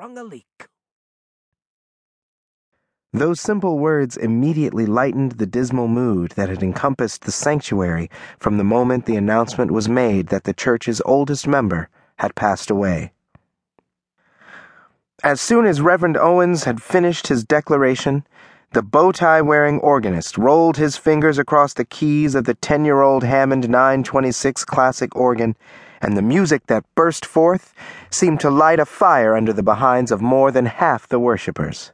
sprung a leak. Those simple words immediately lightened the dismal mood that had encompassed the sanctuary from the moment the announcement was made that the church's oldest member had passed away. As soon as Reverend Owens had finished his declaration, the bow tie wearing organist rolled his fingers across the keys of the 10 year old Hammond 926 classic organ, and the music that burst forth seemed to light a fire under the behinds of more than half the worshippers.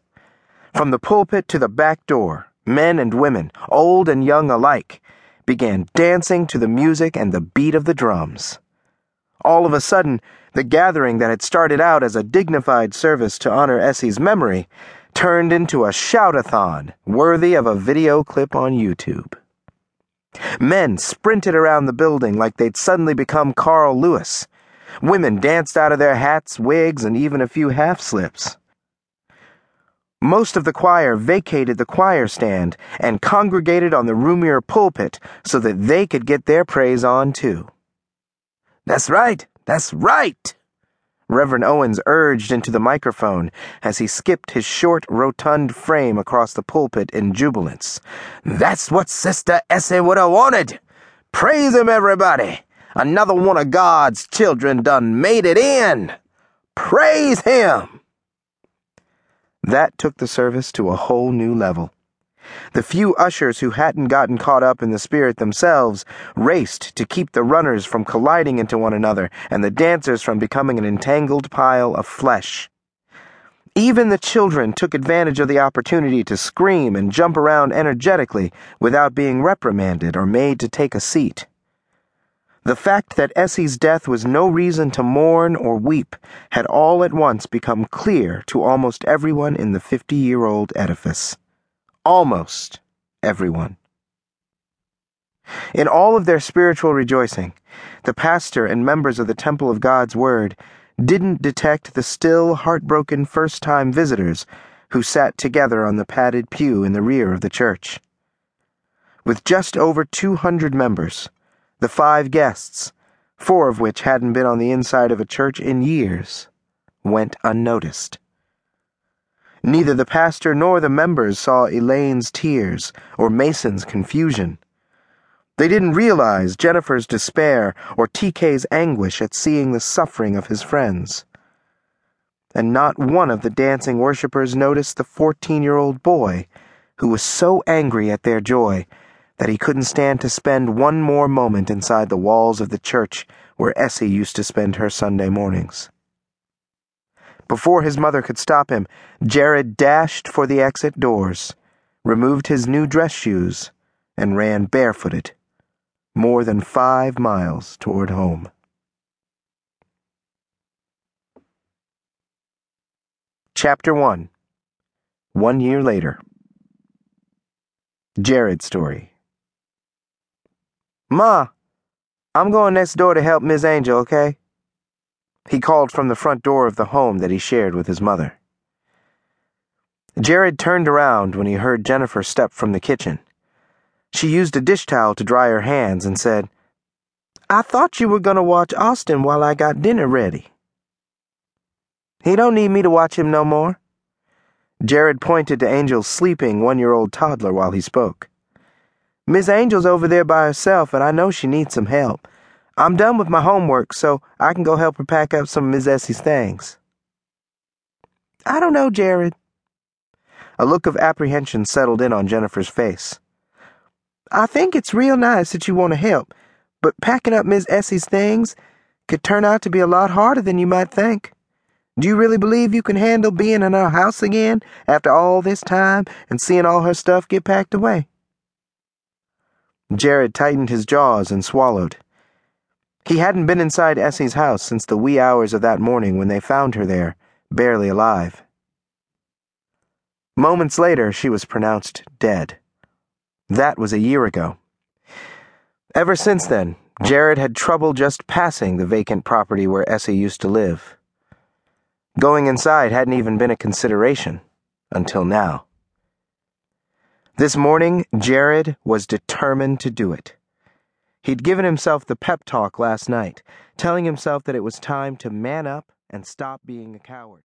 From the pulpit to the back door, men and women, old and young alike, began dancing to the music and the beat of the drums. All of a sudden, the gathering that had started out as a dignified service to honor Essie's memory turned into a shoutathon worthy of a video clip on YouTube. Men sprinted around the building like they'd suddenly become Carl Lewis. Women danced out of their hats, wigs, and even a few half slips. Most of the choir vacated the choir stand and congregated on the roomier pulpit so that they could get their praise on too. That's right, that's right, Reverend Owens urged into the microphone as he skipped his short, rotund frame across the pulpit in jubilance. That's what Sister Essie would have wanted. Praise him, everybody. Another one of God's children done made it in. Praise him. That took the service to a whole new level. The few ushers who hadn't gotten caught up in the spirit themselves raced to keep the runners from colliding into one another and the dancers from becoming an entangled pile of flesh. Even the children took advantage of the opportunity to scream and jump around energetically without being reprimanded or made to take a seat. The fact that Essie's death was no reason to mourn or weep had all at once become clear to almost everyone in the fifty year old edifice. Almost everyone. In all of their spiritual rejoicing, the pastor and members of the Temple of God's Word didn't detect the still heartbroken first time visitors who sat together on the padded pew in the rear of the church. With just over 200 members, the five guests, four of which hadn't been on the inside of a church in years, went unnoticed. Neither the pastor nor the members saw Elaine's tears or Mason's confusion. They didn't realize Jennifer's despair or TK's anguish at seeing the suffering of his friends. And not one of the dancing worshippers noticed the 14 year old boy who was so angry at their joy that he couldn't stand to spend one more moment inside the walls of the church where Essie used to spend her Sunday mornings. Before his mother could stop him, Jared dashed for the exit doors, removed his new dress shoes, and ran barefooted, more than five miles toward home. Chapter 1 One year later. Jared's story. Ma, I'm going next door to help Miss Angel, okay? He called from the front door of the home that he shared with his mother. Jared turned around when he heard Jennifer step from the kitchen. She used a dish towel to dry her hands and said, I thought you were going to watch Austin while I got dinner ready. He don't need me to watch him no more. Jared pointed to Angel's sleeping one year old toddler while he spoke. Miss Angel's over there by herself, and I know she needs some help. I'm done with my homework, so I can go help her pack up some of Miss Essie's things. I don't know, Jared. A look of apprehension settled in on Jennifer's face. I think it's real nice that you want to help, but packing up Miss Essie's things could turn out to be a lot harder than you might think. Do you really believe you can handle being in our house again after all this time and seeing all her stuff get packed away? Jared tightened his jaws and swallowed. He hadn't been inside Essie's house since the wee hours of that morning when they found her there, barely alive. Moments later, she was pronounced dead. That was a year ago. Ever since then, Jared had trouble just passing the vacant property where Essie used to live. Going inside hadn't even been a consideration until now. This morning, Jared was determined to do it. He'd given himself the pep talk last night, telling himself that it was time to man up and stop being a coward.